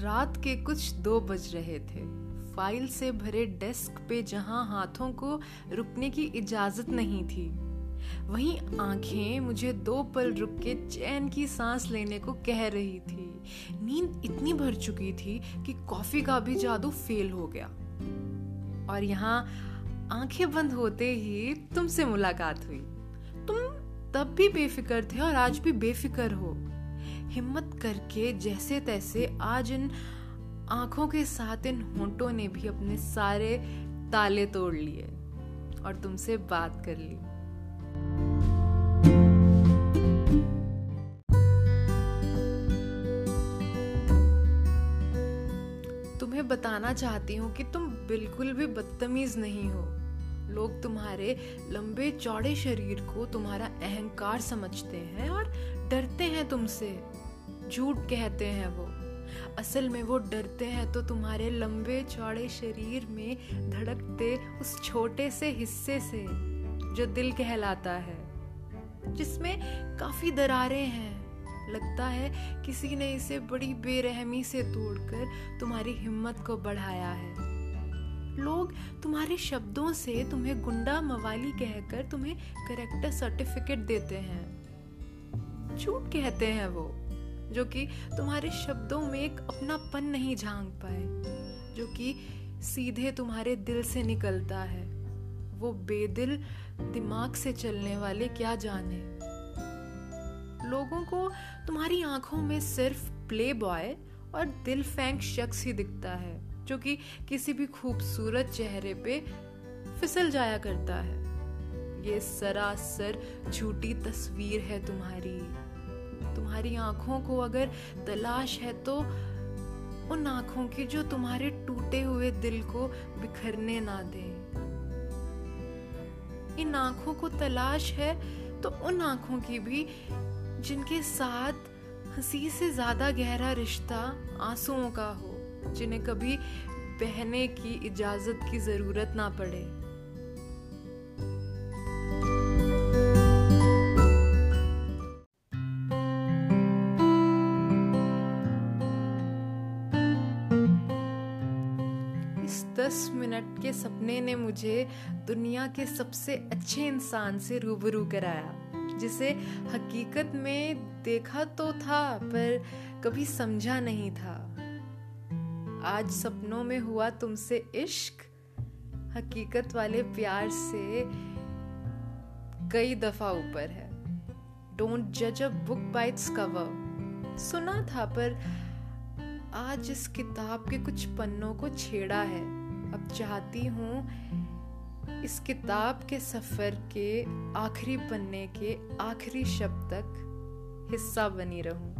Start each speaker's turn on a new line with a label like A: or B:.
A: रात के कुछ दो बज रहे थे। फ़ाइल से भरे डेस्क पे जहाँ हाथों को रुकने की इजाज़त नहीं थी, वहीं आँखें मुझे दो पल रुक के चैन की सांस लेने को कह रही थी। नींद इतनी भर चुकी थी कि कॉफ़ी का भी जादू फेल हो गया। और यहाँ आँखें बंद होते ही तुमसे मुलाकात हुई। तुम तब भी बेफिक्र थे और आज भी बेफिक्र हो। हिम्मत करके जैसे तैसे आज इन आँखों के साथ इन होंठों ने भी अपने सारे ताले तोड़ लिए और तुमसे बात कर ली। तुम्हें बताना चाहती हूँ कि तुम बिल्कुल भी बदतमीज नहीं हो। लोग तुम्हारे लंबे चौड़े शरीर को तुम्हारा अहंकार समझते हैं और डरते हैं तुमसे। झूठ कहते हैं वो। असल में वो डरते हैं तो तुम्हारे लंबे चौड़े शरीर में धड़कते उस छोटे से हिस्से से जो दिल कहलाता है, जिसमें काफ़ी दरारें हैं। लगता है किसी ने इसे बड़ी बेरहमी से तोड़कर तुम्हारी हिम्मत को बढ़ाया है। लोग तुम्हारे शब्दों से तुम्हें गुंडा मवाली कहकर तुम्हें करेक्टर सर्टिफिकेट देते हैं। झूठ कहते हैं वो। जो कि तुम्हारे शब्दों में एक अपनापन नहीं झाँक पाए, जो कि सीधे तुम्हारे दिल से निकलता है। वो बेदिल दिमाग से चलने वाले क्या जाने? लोगों को तुम्हारी आँखों में सिर्फ़ प्ले बॉय और दिल फैंक शख्स ही दिखता है, जो कि किसी भी खूबसूरत चेहरे पे फिसल जाया करता है। ये सरासर झूठी तस्वीर है तुम्हारी। तुम्हारी आँखों को अगर तलाश है तो उन आँखों की जो तुम्हारे टूटे हुए दिल को बिखरने ना दे। इन आँखों को तलाश है तो उन आँखों की भी, जिनके साथ हँसी से ज़्यादा गहरा रिश्ता आंसुओं का हो, जिन्हें कभी बहने की इजाज़त की ज़रूरत ना पड़े। इस दस मिनट के सपने ने मुझे दुनिया के सबसे अच्छे इंसान से रूबरू कराया, जिसे हकीकत में देखा तो था, पर कभी समझा नहीं था। आज सपनों में हुआ तुमसे इश्क, हकीकत वाले प्यार से कई दफ़ा ऊपर है। डोंट जज a book by its cover सुना था, पर आज इस किताब के कुछ पन्नों को छेड़ा है अब चाहती हूँ इस किताब के सफ़र के आखिरी पन्ने के आखिरी शब्द तक हिस्सा बनी रहूँ।